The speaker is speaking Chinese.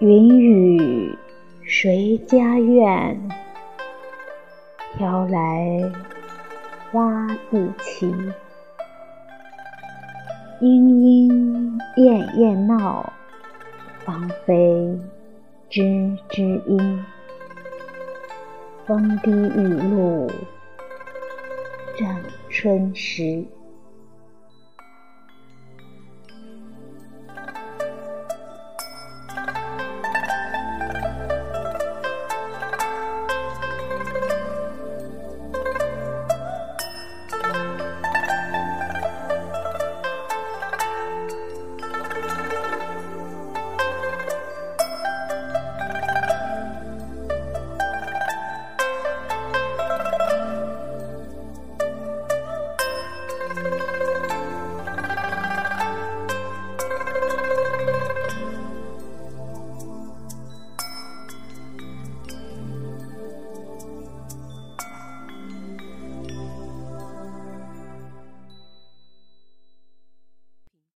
云雨谁家院？飘来花自青莺莺燕燕闹芳菲知知音。风低雨露正春时。